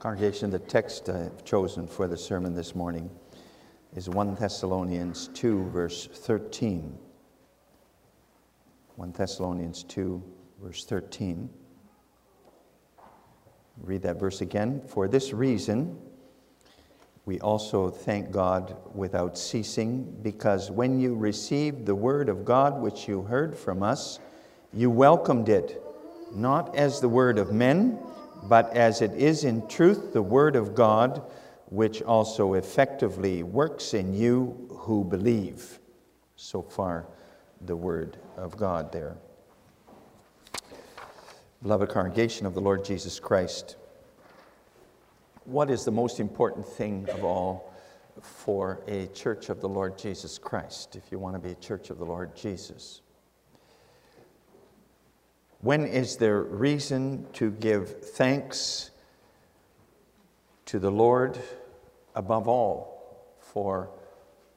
Congregation, the text I've chosen for the sermon this morning is 1 Thessalonians 2, verse 13. 1 Thessalonians 2, verse 13. Read that verse again. For this reason, we also thank God without ceasing, because when you received the word of God which you heard from us, you welcomed it, not as the word of men but as it is in truth the Word of God, which also effectively works in you who believe. So far, the Word of God there. Beloved congregation of the Lord Jesus Christ, what is the most important thing of all for a church of the Lord Jesus Christ, if you want to be a church of the Lord Jesus? When is there reason to give thanks to the Lord above all for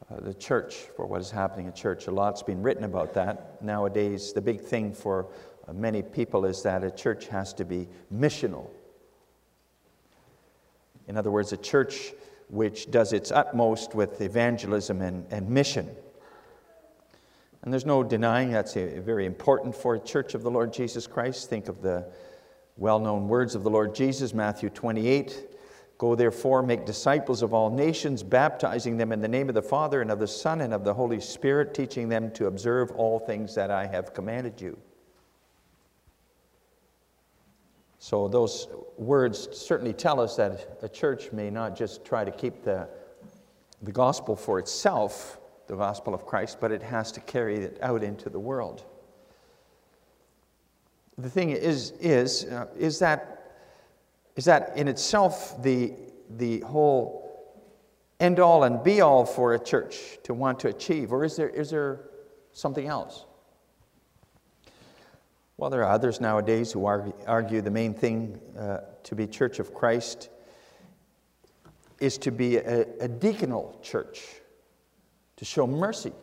uh, the church, for what is happening in church? A lot's been written about that. Nowadays, the big thing for uh, many people is that a church has to be missional. In other words, a church which does its utmost with evangelism and, and mission. And there's no denying that's a, very important for a church of the Lord Jesus Christ. Think of the well known words of the Lord Jesus, Matthew 28. Go therefore, make disciples of all nations, baptizing them in the name of the Father and of the Son and of the Holy Spirit, teaching them to observe all things that I have commanded you. So, those words certainly tell us that a church may not just try to keep the, the gospel for itself, the gospel of Christ, but it has to carry it out into the world. The thing is, is, uh, is, that, is that in itself the, the whole end all and be all for a church to want to achieve, or is there, is there something else? Well, there are others nowadays who argue, argue the main thing uh, to be Church of Christ is to be a, a deaconal church to show mercy.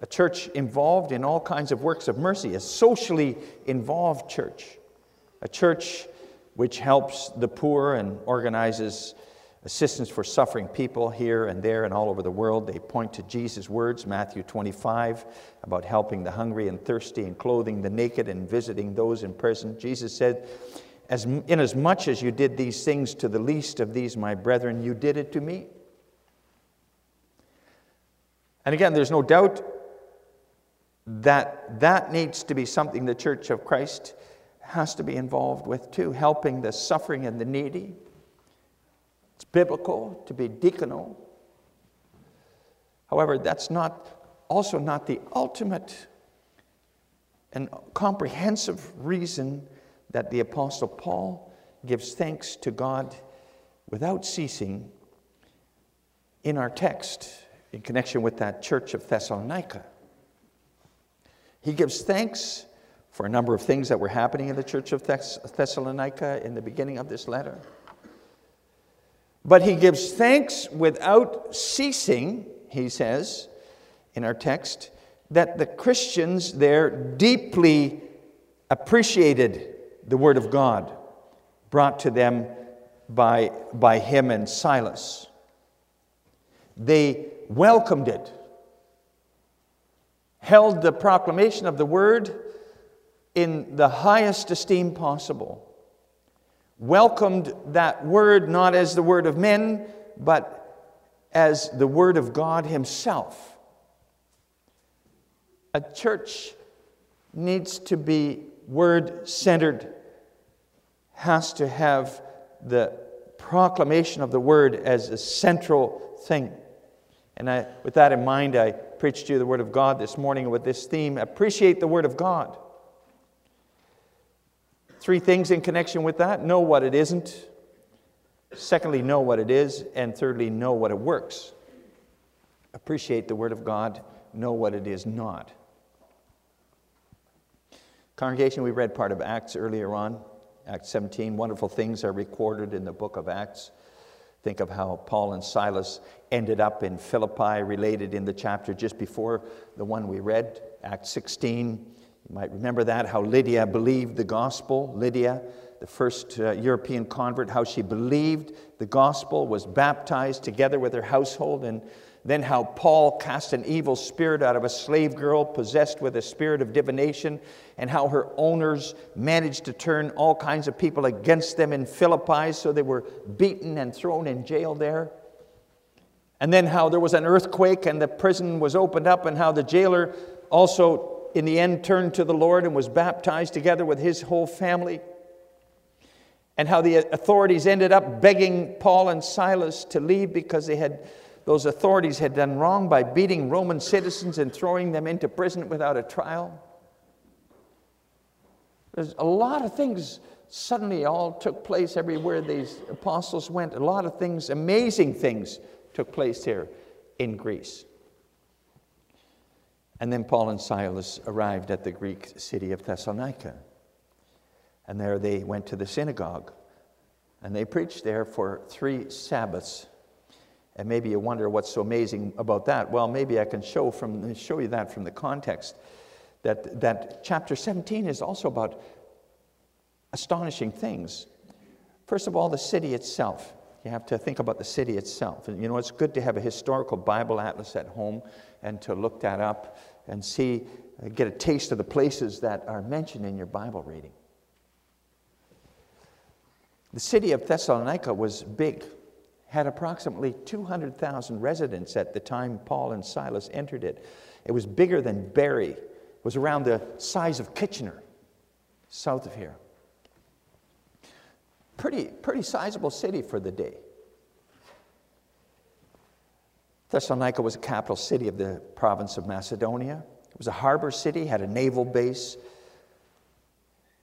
A church involved in all kinds of works of mercy, a socially involved church, a church which helps the poor and organizes assistance for suffering people here and there and all over the world. They point to Jesus' words, Matthew 25, about helping the hungry and thirsty and clothing the naked and visiting those in prison. Jesus said, as, Inasmuch as you did these things to the least of these, my brethren, you did it to me. And again, there's no doubt that that needs to be something the Church of Christ has to be involved with too, helping the suffering and the needy. It's biblical to be deaconal. However, that's not also not the ultimate and comprehensive reason that the Apostle Paul gives thanks to God without ceasing in our text in connection with that church of Thessalonica. He gives thanks for a number of things that were happening in the church of Thess- Thessalonica in the beginning of this letter. But he gives thanks without ceasing, he says in our text, that the Christians there deeply appreciated the Word of God brought to them by, by him and Silas. They welcomed it, held the proclamation of the word in the highest esteem possible, welcomed that word not as the word of men, but as the word of God Himself. A church needs to be word centered, has to have the proclamation of the word as a central thing. And I, with that in mind, I preached to you the Word of God this morning with this theme appreciate the Word of God. Three things in connection with that know what it isn't. Secondly, know what it is. And thirdly, know what it works. Appreciate the Word of God, know what it is not. Congregation, we read part of Acts earlier on, Acts 17. Wonderful things are recorded in the book of Acts. Think of how Paul and Silas ended up in Philippi, related in the chapter just before the one we read, Acts 16. You might remember that, how Lydia believed the gospel. Lydia, the first uh, European convert, how she believed the gospel, was baptized together with her household, and then how Paul cast an evil spirit out of a slave girl possessed with a spirit of divination, and how her owners managed to turn all kinds of people against them in Philippi, so they were beaten and thrown in jail there. And then how there was an earthquake and the prison was opened up, and how the jailer also in the end turned to the Lord and was baptized together with his whole family. And how the authorities ended up begging Paul and Silas to leave because they had, those authorities had done wrong by beating Roman citizens and throwing them into prison without a trial. There's a lot of things suddenly all took place everywhere these apostles went. A lot of things, amazing things, took place here in Greece. And then Paul and Silas arrived at the Greek city of Thessalonica. And there they went to the synagogue. And they preached there for three Sabbaths. And maybe you wonder what's so amazing about that. Well, maybe I can show, from, show you that from the context. That, that chapter 17 is also about astonishing things. First of all, the city itself. You have to think about the city itself. And you know, it's good to have a historical Bible atlas at home and to look that up and see, uh, get a taste of the places that are mentioned in your Bible reading. The city of Thessalonica was big, had approximately 200,000 residents at the time Paul and Silas entered it. It was bigger than Barrie, it was around the size of Kitchener, south of here. Pretty, pretty sizable city for the day. Thessalonica was a capital city of the province of Macedonia. It was a harbor city, had a naval base,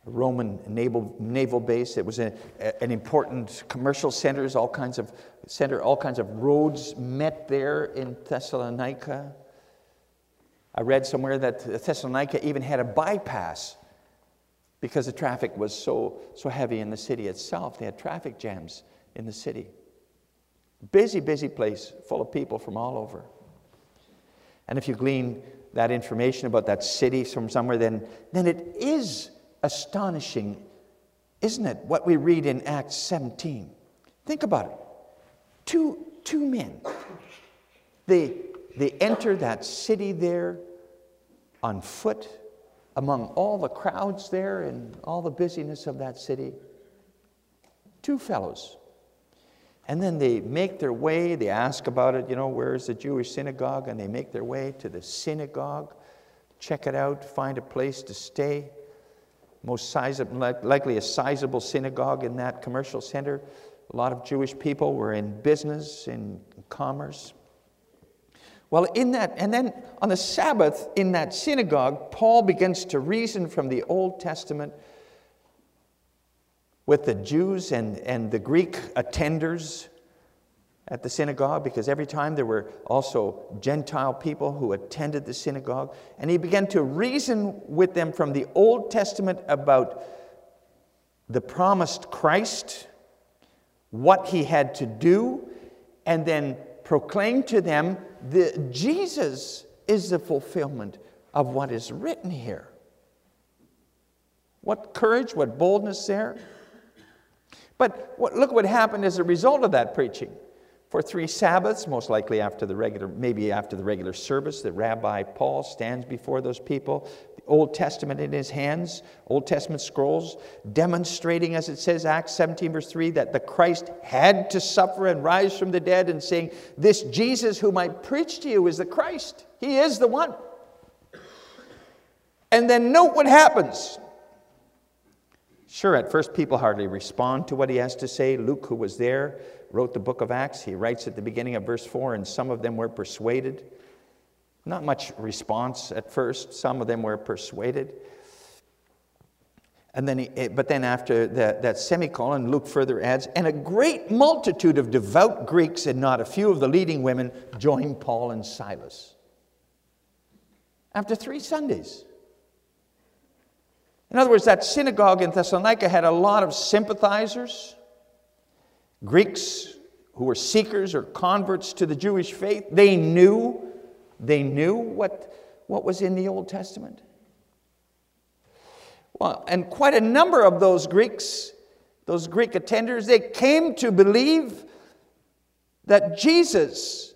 Roman naval, naval base. It was a, an important commercial centers, all kinds of center, all kinds of roads met there in Thessalonica. I read somewhere that Thessalonica even had a bypass because the traffic was so, so heavy in the city itself. They had traffic jams in the city. Busy, busy place full of people from all over. And if you glean that information about that city from somewhere, then, then it is astonishing, isn't it? What we read in Acts 17. Think about it. Two, two men. They, they enter that city there on foot among all the crowds there and all the busyness of that city. Two fellows and then they make their way, they ask about it, you know, where's the Jewish synagogue? And they make their way to the synagogue, check it out, find a place to stay. Most sizable, likely a sizable synagogue in that commercial center. A lot of Jewish people were in business, in commerce. Well, in that, and then on the Sabbath in that synagogue, Paul begins to reason from the Old Testament with the Jews and, and the Greek attenders at the synagogue because every time there were also Gentile people who attended the synagogue. And he began to reason with them from the Old Testament about the promised Christ, what he had to do, and then proclaim to them that Jesus is the fulfillment of what is written here. What courage, what boldness there. But what, look what happened as a result of that preaching. For three Sabbaths, most likely after the regular, maybe after the regular service, the Rabbi Paul stands before those people, the Old Testament in his hands, Old Testament scrolls, demonstrating, as it says, Acts 17, verse 3, that the Christ had to suffer and rise from the dead, and saying, This Jesus whom I preach to you is the Christ. He is the one. And then note what happens. Sure, at first people hardly respond to what he has to say. Luke, who was there, wrote the book of Acts. He writes at the beginning of verse 4, and some of them were persuaded. Not much response at first, some of them were persuaded. And then he, eh, but then after that, that semicolon, Luke further adds, and a great multitude of devout Greeks and not a few of the leading women joined Paul and Silas. After three Sundays. In other words, that synagogue in Thessalonica had a lot of sympathizers, Greeks who were seekers or converts to the Jewish faith. They knew, they knew what, what was in the Old Testament. Well, and quite a number of those Greeks those Greek attenders, they came to believe that Jesus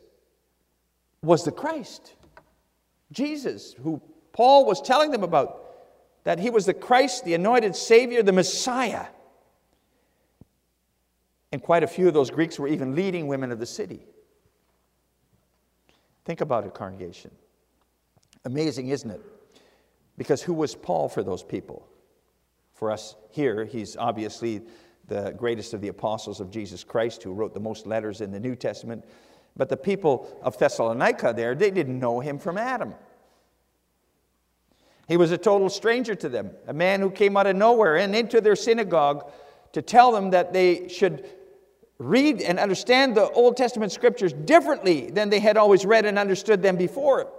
was the Christ. Jesus, who Paul was telling them about, that he was the Christ, the anointed Savior, the Messiah. And quite a few of those Greeks were even leading women of the city. Think about it, congregation. Amazing, isn't it? Because who was Paul for those people? For us here, he's obviously the greatest of the apostles of Jesus Christ who wrote the most letters in the New Testament. But the people of Thessalonica there, they didn't know him from Adam. He was a total stranger to them, a man who came out of nowhere and into their synagogue to tell them that they should read and understand the Old Testament scriptures differently than they had always read and understood them before.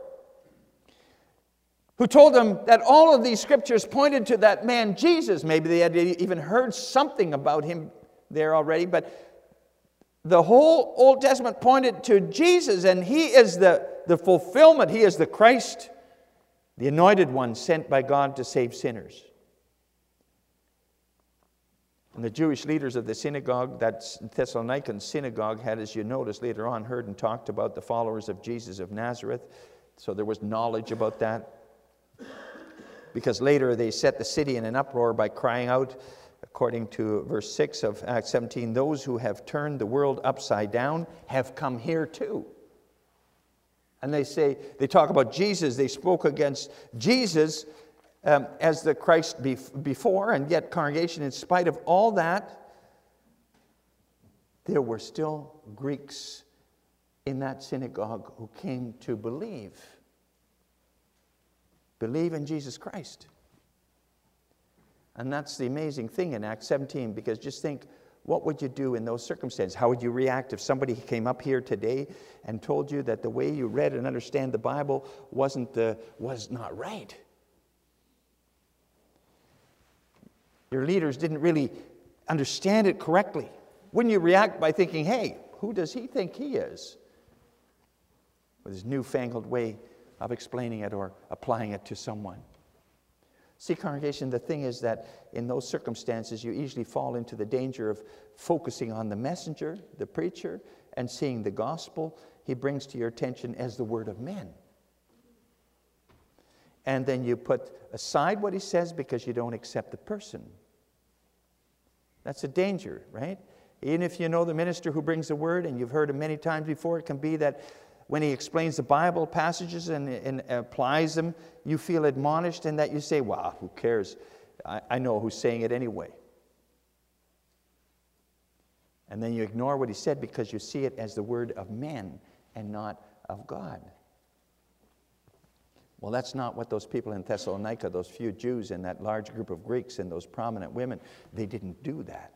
Who told them that all of these scriptures pointed to that man Jesus. Maybe they had even heard something about him there already, but the whole Old Testament pointed to Jesus, and he is the, the fulfillment, he is the Christ, the anointed one sent by God to save sinners. And the Jewish leaders of the synagogue, that Thessalonican synagogue, had, as you notice later on, heard and talked about the followers of Jesus of Nazareth. So there was knowledge about that. Because later they set the city in an uproar by crying out, according to verse 6 of Acts 17, those who have turned the world upside down have come here too. And they say, they talk about Jesus, they spoke against Jesus um, as the Christ before, and yet, congregation, in spite of all that, there were still Greeks in that synagogue who came to believe. Believe in Jesus Christ. And that's the amazing thing in Acts 17, because just think what would you do in those circumstances? How would you react if somebody came up here today and told you that the way you read and understand the Bible wasn't the, was not right? Your leaders didn't really understand it correctly. Wouldn't you react by thinking, hey, who does he think he is? With his newfangled way of explaining it or applying it to someone. See, congregation, the thing is that in those circumstances, you easily fall into the danger of focusing on the messenger, the preacher, and seeing the gospel he brings to your attention as the word of men. And then you put aside what he says because you don't accept the person. That's a danger, right? Even if you know the minister who brings the word and you've heard him many times before, it can be that when he explains the Bible passages and, and applies them, you feel admonished and that you say, wow, who cares? I, I know who's saying it anyway. And then you ignore what he said because you see it as the word of men and not of God. Well, that's not what those people in Thessalonica, those few Jews and that large group of Greeks and those prominent women, they didn't do that.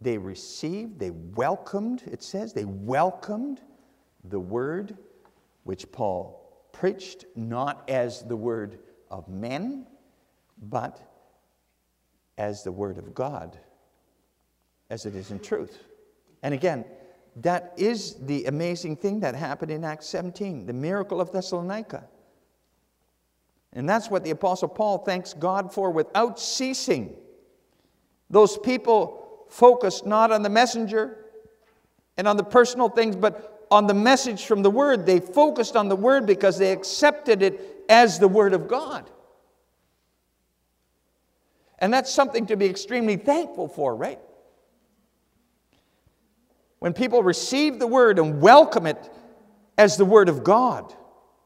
They received, they welcomed, it says, they welcomed the word which Paul preached, not as the word of men, but as the word of God, as it is in truth. And again, that is the amazing thing that happened in Acts 17, the miracle of Thessalonica. And that's what the Apostle Paul thanks God for without ceasing. Those people focused not on the messenger and on the personal things, but on the message from the Word. They focused on the Word because they accepted it as the Word of God. And that's something to be extremely thankful for, right? When people receive the word and welcome it as the word of God.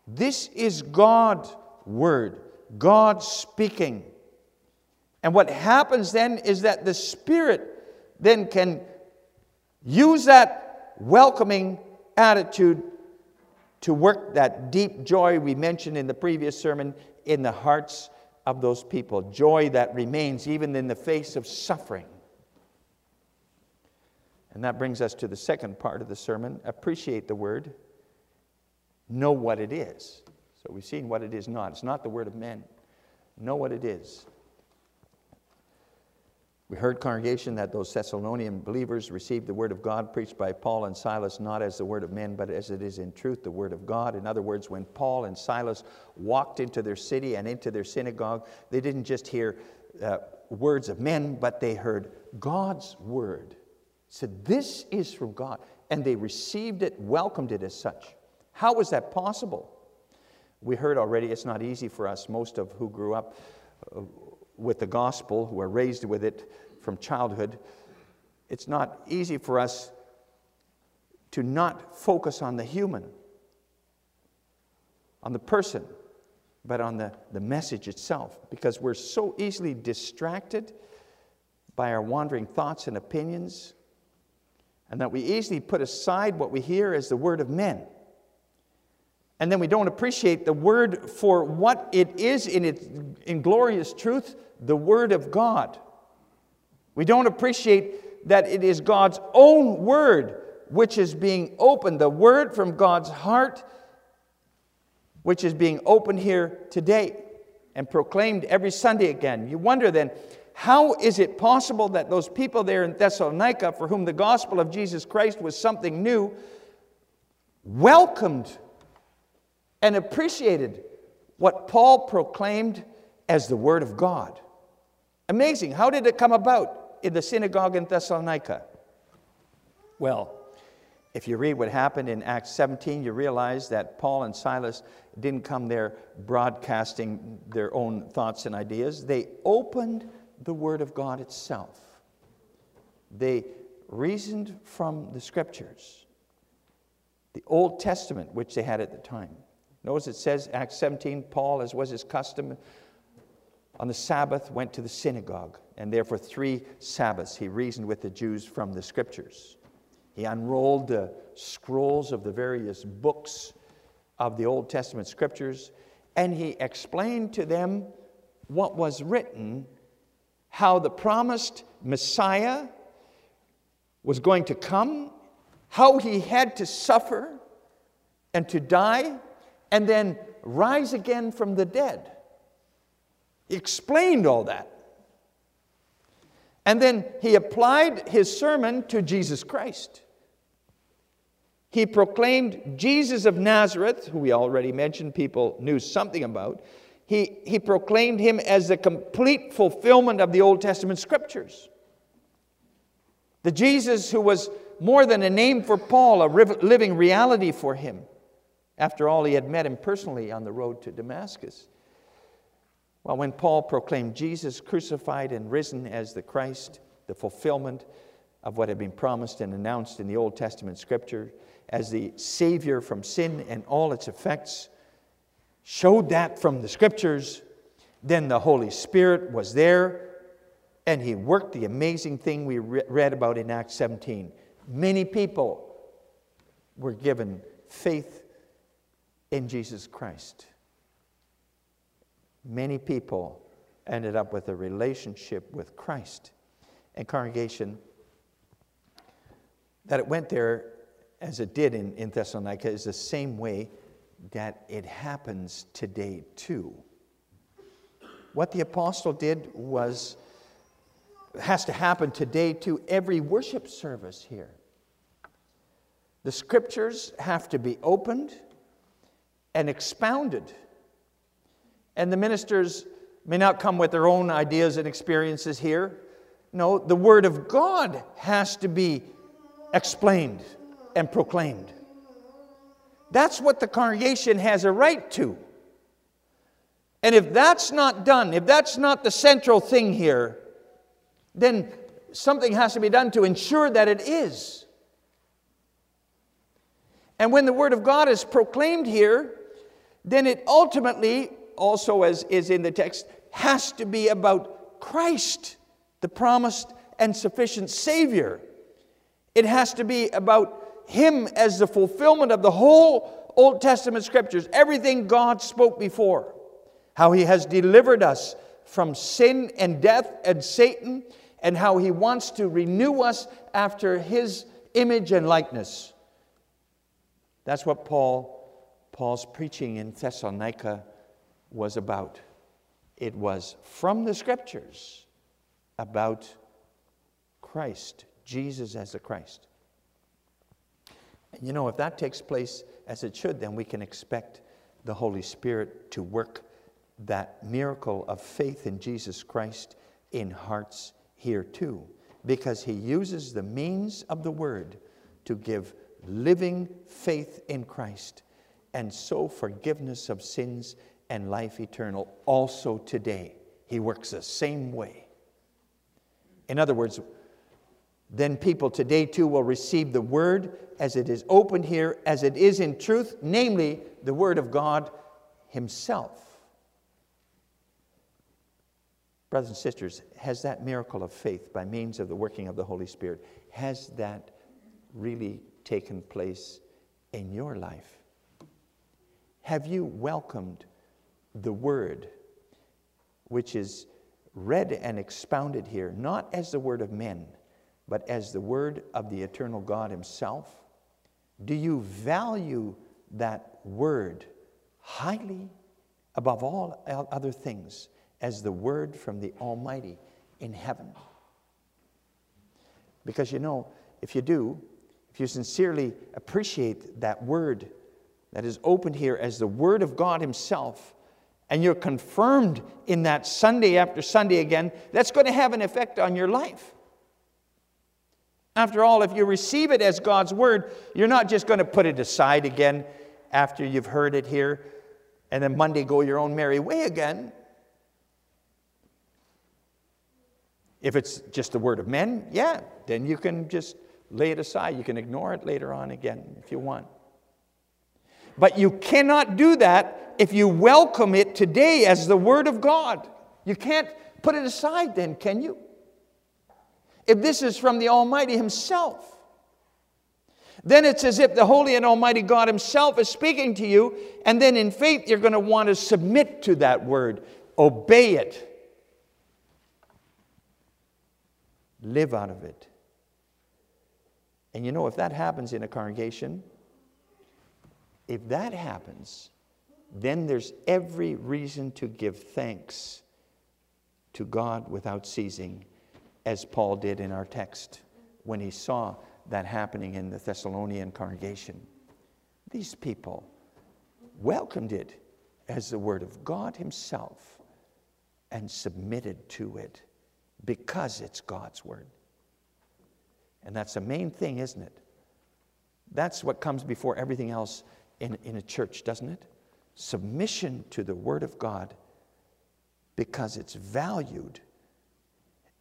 This is God's word, God speaking. And what happens then is that the Spirit then can use that welcoming attitude to work that deep joy we mentioned in the previous sermon in the hearts of those people. Joy that remains even in the face of suffering. And that brings us to the second part of the sermon appreciate the word, know what it is. So we've seen what it is not. It's not the word of men. Know what it is. We heard, congregation, that those Thessalonian believers received the word of God preached by Paul and Silas not as the word of men, but as it is in truth the word of God. In other words, when Paul and Silas walked into their city and into their synagogue, they didn't just hear uh, words of men, but they heard God's word. Said, This is from God. And they received it, welcomed it as such. How was that possible? We heard already it's not easy for us, most of who grew up uh, with the gospel, who are raised with it from childhood. It's not easy for us to not focus on the human, on the person, but on the, the message itself, because we're so easily distracted by our wandering thoughts and opinions, and that we easily put aside what we hear as the word of men. And then we don't appreciate the word for what it is in its in glorious truth, the word of God. We don't appreciate that it is God's own word which is being opened, the word from God's heart, which is being opened here today and proclaimed every Sunday again. You wonder then, how is it possible that those people there in Thessalonica, for whom the gospel of Jesus Christ was something new, welcomed and appreciated what Paul proclaimed as the Word of God? Amazing. How did it come about in the synagogue in Thessalonica? Well, if you read what happened in Acts 17, you realize that Paul and Silas didn't come there broadcasting their own thoughts and ideas. They opened the Word of God itself. They reasoned from the Scriptures, the Old Testament, which they had at the time. Notice it says, Acts 17, Paul, as was his custom, on the Sabbath went to the synagogue, and there for three Sabbaths he reasoned with the Jews from the Scriptures. He unrolled the scrolls of the various books of the Old Testament scriptures, and he explained to them what was written, how the promised Messiah was going to come, how he had to suffer and to die, and then rise again from the dead. He explained all that. And then he applied his sermon to Jesus Christ. He proclaimed Jesus of Nazareth, who we already mentioned, people knew something about. He, he proclaimed him as the complete fulfillment of the Old Testament scriptures. The Jesus who was more than a name for Paul, a living reality for him. After all, he had met him personally on the road to Damascus. Well, when Paul proclaimed Jesus crucified and risen as the Christ, the fulfillment of what had been promised and announced in the Old Testament scripture, as the Savior from sin and all its effects, showed that from the scriptures, then the Holy Spirit was there and he worked the amazing thing we read about in Acts 17. Many people were given faith in Jesus Christ many people ended up with a relationship with Christ. And congregation, that it went there as it did in, in Thessalonica is the same way that it happens today too. What the apostle did was has to happen today to every worship service here. The scriptures have to be opened and expounded and the ministers may not come with their own ideas and experiences here. No, the Word of God has to be explained and proclaimed. That's what the congregation has a right to. And if that's not done, if that's not the central thing here, then something has to be done to ensure that it is. And when the Word of God is proclaimed here, then it ultimately also, as is in the text, has to be about Christ, the promised and sufficient Savior. It has to be about Him as the fulfillment of the whole Old Testament scriptures, everything God spoke before, how He has delivered us from sin and death and Satan, and how He wants to renew us after His image and likeness. That's what Paul, Paul's preaching in Thessalonica was about. It was from the scriptures about Christ, Jesus as the Christ. And you know, if that takes place as it should, then we can expect the Holy Spirit to work that miracle of faith in Jesus Christ in hearts here too, because he uses the means of the word to give living faith in Christ and so forgiveness of sins and life eternal also today. He works the same way. In other words, then people today too will receive the word as it is opened here, as it is in truth, namely the word of God Himself. Brothers and sisters, has that miracle of faith by means of the working of the Holy Spirit, has that really taken place in your life? Have you welcomed the Word, which is read and expounded here, not as the Word of men, but as the Word of the eternal God Himself? Do you value that Word highly above all other things? as the word from the Almighty in heaven. Because you know, if you do, if you sincerely appreciate that word that is opened here as the word of God Himself, and you're confirmed in that Sunday after Sunday again, that's going to have an effect on your life. After all, if you receive it as God's word, you're not just going to put it aside again after you've heard it here and then Monday go your own merry way again. If it's just the word of men, yeah, then you can just lay it aside. You can ignore it later on again if you want. But you cannot do that if you welcome it today as the Word of God. You can't put it aside then, can you? If this is from the Almighty Himself, then it's as if the Holy and Almighty God Himself is speaking to you, and then in faith you're going to want to submit to that Word, obey it. live out of it. And you know, if that happens in a congregation, if that happens, then there's every reason to give thanks to God without ceasing, as Paul did in our text when he saw that happening in the Thessalonian congregation. These people welcomed it as the Word of God Himself and submitted to it because it's God's Word. And that's the main thing, isn't it? That's what comes before everything else in, in a church, doesn't it? Submission to the Word of God because it's valued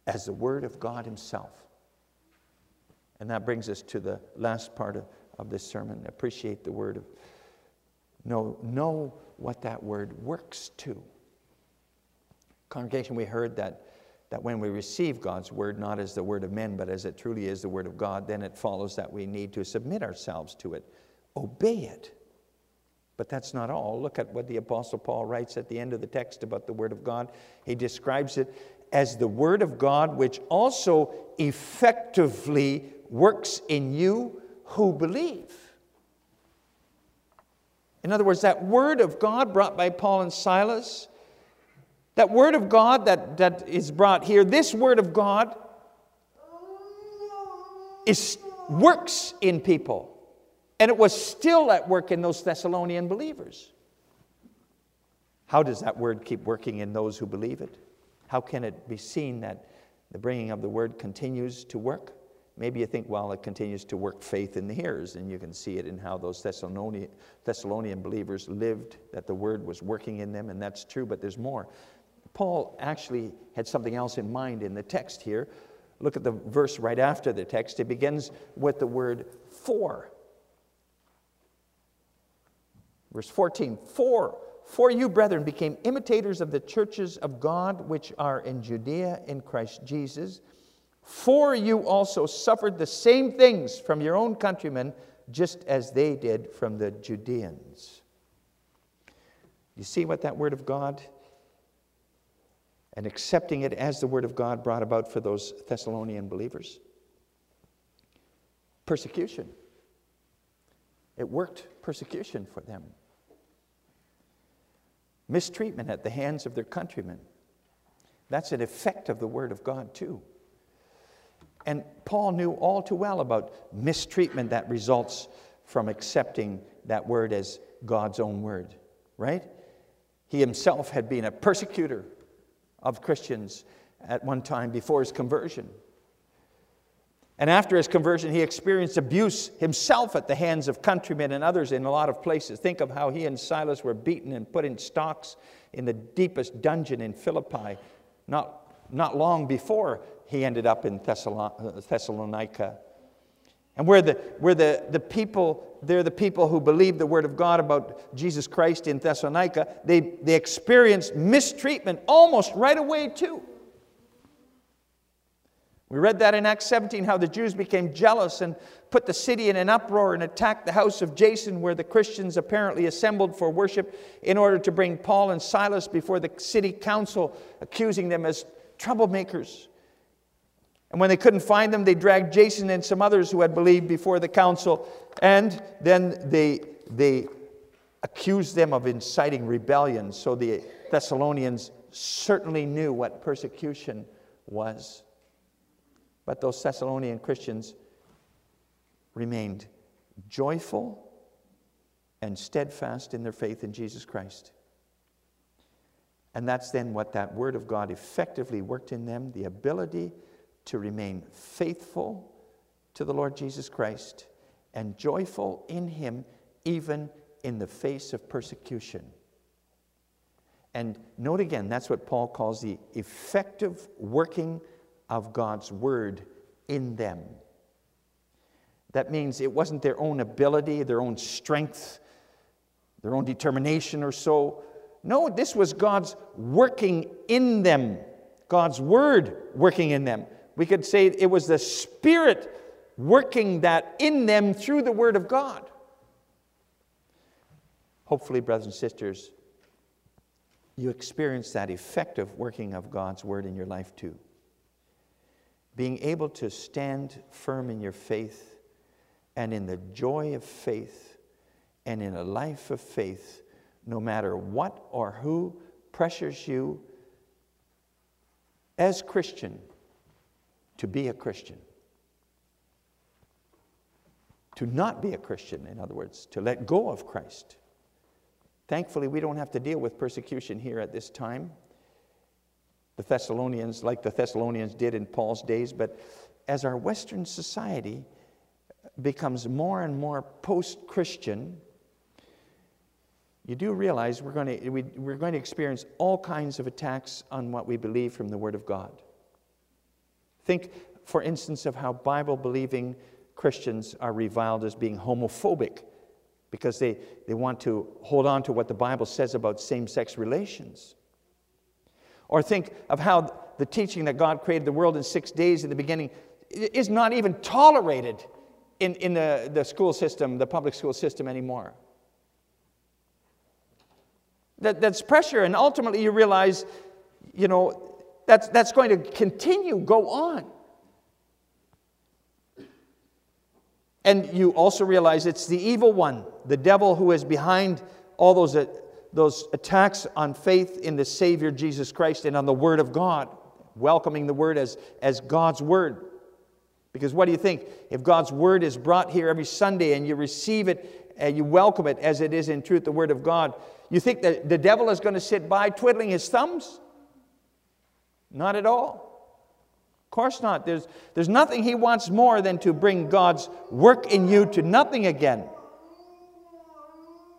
as the Word of God Himself. And that brings us to the last part of, of this sermon. Appreciate the Word of know, know what that word works to. Congregation, we heard that that when we receive God's word, not as the word of men, but as it truly is the word of God, then it follows that we need to submit ourselves to it, obey it. But that's not all. Look at what the Apostle Paul writes at the end of the text about the Word of God. He describes it as the Word of God, which also effectively works in you who believe. In other words, that Word of God brought by Paul and Silas that word of God that, that is brought here, this word of God is, works in people. And it was still at work in those Thessalonian believers. How does that word keep working in those who believe it? How can it be seen that the bringing of the word continues to work? Maybe you think, well, it continues to work faith in the hearers, and you can see it in how those Thessalonian, Thessalonian believers lived, that the word was working in them, and that's true, but there's more. Paul actually had something else in mind in the text here. Look at the verse right after the text. It begins with the word for. Verse 14 For, for you, brethren, became imitators of the churches of God which are in Judea in Christ Jesus. For you also suffered the same things from your own countrymen, just as they did from the Judeans. You see what that word of God and accepting it as the Word of God brought about for those Thessalonian believers. Persecution. It worked persecution for them. Mistreatment at the hands of their countrymen. That's an effect of the Word of God, too. And Paul knew all too well about mistreatment that results from accepting that Word as God's own Word, right? He himself had been a persecutor of Christians at one time before his conversion. And after his conversion, he experienced abuse himself at the hands of countrymen and others in a lot of places. Think of how he and Silas were beaten and put in stocks in the deepest dungeon in Philippi, not, not long before he ended up in uh, Thessalonica. And where the, where the, the people, they're the people who believe the word of God about Jesus Christ in Thessalonica, they, they experienced mistreatment almost right away, too. We read that in Acts 17 how the Jews became jealous and put the city in an uproar and attacked the house of Jason, where the Christians apparently assembled for worship in order to bring Paul and Silas before the city council, accusing them as troublemakers. And when they couldn't find them, they dragged Jason and some others who had believed before the council, and then they, they accused them of inciting rebellion. So the Thessalonians certainly knew what persecution was. But those Thessalonian Christians remained joyful and steadfast in their faith in Jesus Christ. And that's then what that Word of God effectively worked in them the ability to remain faithful to the Lord Jesus Christ and joyful in Him even in the face of persecution. And note again, that's what Paul calls the effective working of God's word in them. That means it wasn't their own ability, their own strength, their own determination or so. No, this was God's working in them, God's word working in them. We could say it was the Spirit working that in them through the word of God. Hopefully, brothers and sisters, you experience that effective working of God's word in your life too being able to stand firm in your faith and in the joy of faith and in a life of faith, no matter what or who pressures you as Christian to be a Christian. To not be a Christian, in other words, to let go of Christ. Thankfully, we don't have to deal with persecution here at this time the Thessalonians, like the Thessalonians did in Paul's days, but as our Western society becomes more and more post Christian, you do realize we're going, to, we, we're going to experience all kinds of attacks on what we believe from the Word of God. Think, for instance, of how Bible believing Christians are reviled as being homophobic because they, they want to hold on to what the Bible says about same sex relations. Or think of how the teaching that God created the world in six days in the beginning is not even tolerated in, in the, the school system, the public school system anymore. That, that's pressure, and ultimately you realize, you know, that's, that's going to continue, go on. And you also realize it's the evil one, the devil, who is behind all those those attacks on faith in the Savior Jesus Christ and on the Word of God, welcoming the Word as, as God's Word. Because what do you think? If God's Word is brought here every Sunday and you receive it and you welcome it as it is in truth, the Word of God, you think that the devil is going to sit by twiddling his thumbs? Not at all. Of course not. There's, there's nothing he wants more than to bring God's work in you to nothing again.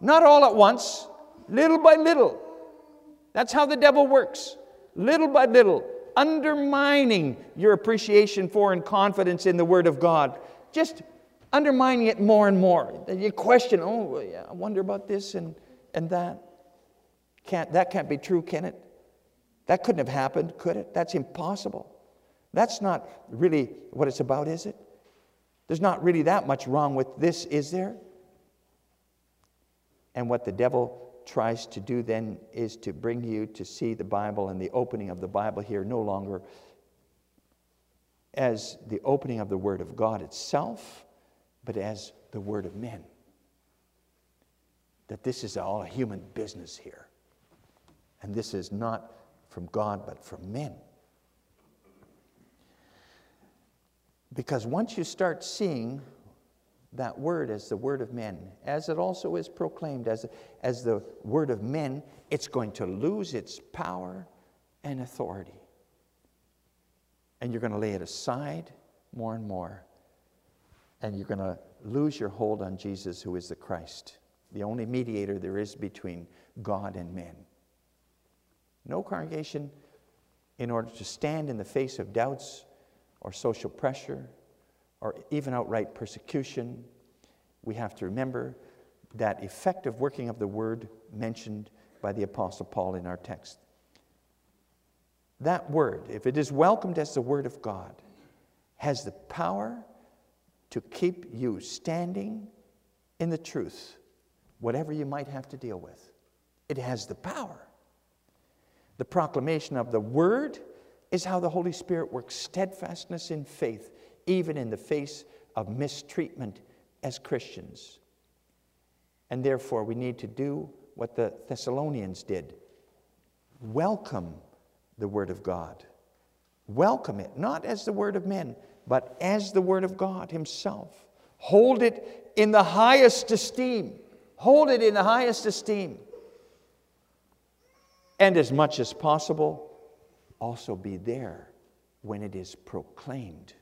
Not all at once, little by little. That's how the devil works. Little by little, undermining your appreciation for and confidence in the Word of God. Just undermining it more and more. You question, oh, yeah, I wonder about this and, and that. Can't, that can't be true, can it? That couldn't have happened, could it? That's impossible. That's not really what it's about, is it? There's not really that much wrong with this, is there? And what the devil tries to do then is to bring you to see the Bible and the opening of the Bible here no longer as the opening of the Word of God itself, but as the Word of men. That this is all a human business here. And this is not from God, but from men. Because once you start seeing that word as the word of men, as it also is proclaimed as, as the word of men, it's going to lose its power and authority. And you're going to lay it aside more and more. And you're going to lose your hold on Jesus, who is the Christ, the only mediator there is between God and men. No congregation, in order to stand in the face of doubts or social pressure or even outright persecution, we have to remember that effective working of the word mentioned by the Apostle Paul in our text. That word, if it is welcomed as the word of God, has the power to keep you standing in the truth, whatever you might have to deal with. It has the power. The proclamation of the word is how the Holy Spirit works steadfastness in faith, even in the face of mistreatment as Christians. And therefore, we need to do what the Thessalonians did welcome the Word of God. Welcome it, not as the Word of men, but as the Word of God Himself. Hold it in the highest esteem. Hold it in the highest esteem. And as much as possible, also be there when it is proclaimed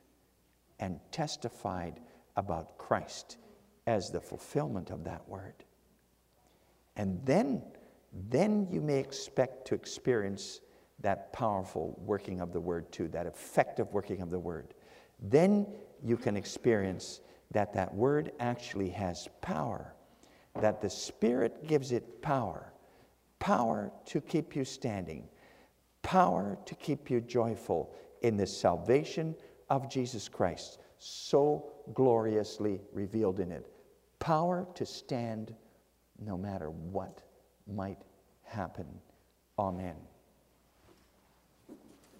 and testified about Christ as the fulfillment of that word. And then, then you may expect to experience that powerful working of the word too, that effective working of the word. Then you can experience that that word actually has power, that the Spirit gives it power power to keep you standing, power to keep you joyful in the salvation of Jesus Christ, so gloriously revealed in it. Power to stand no matter what might happen. Amen.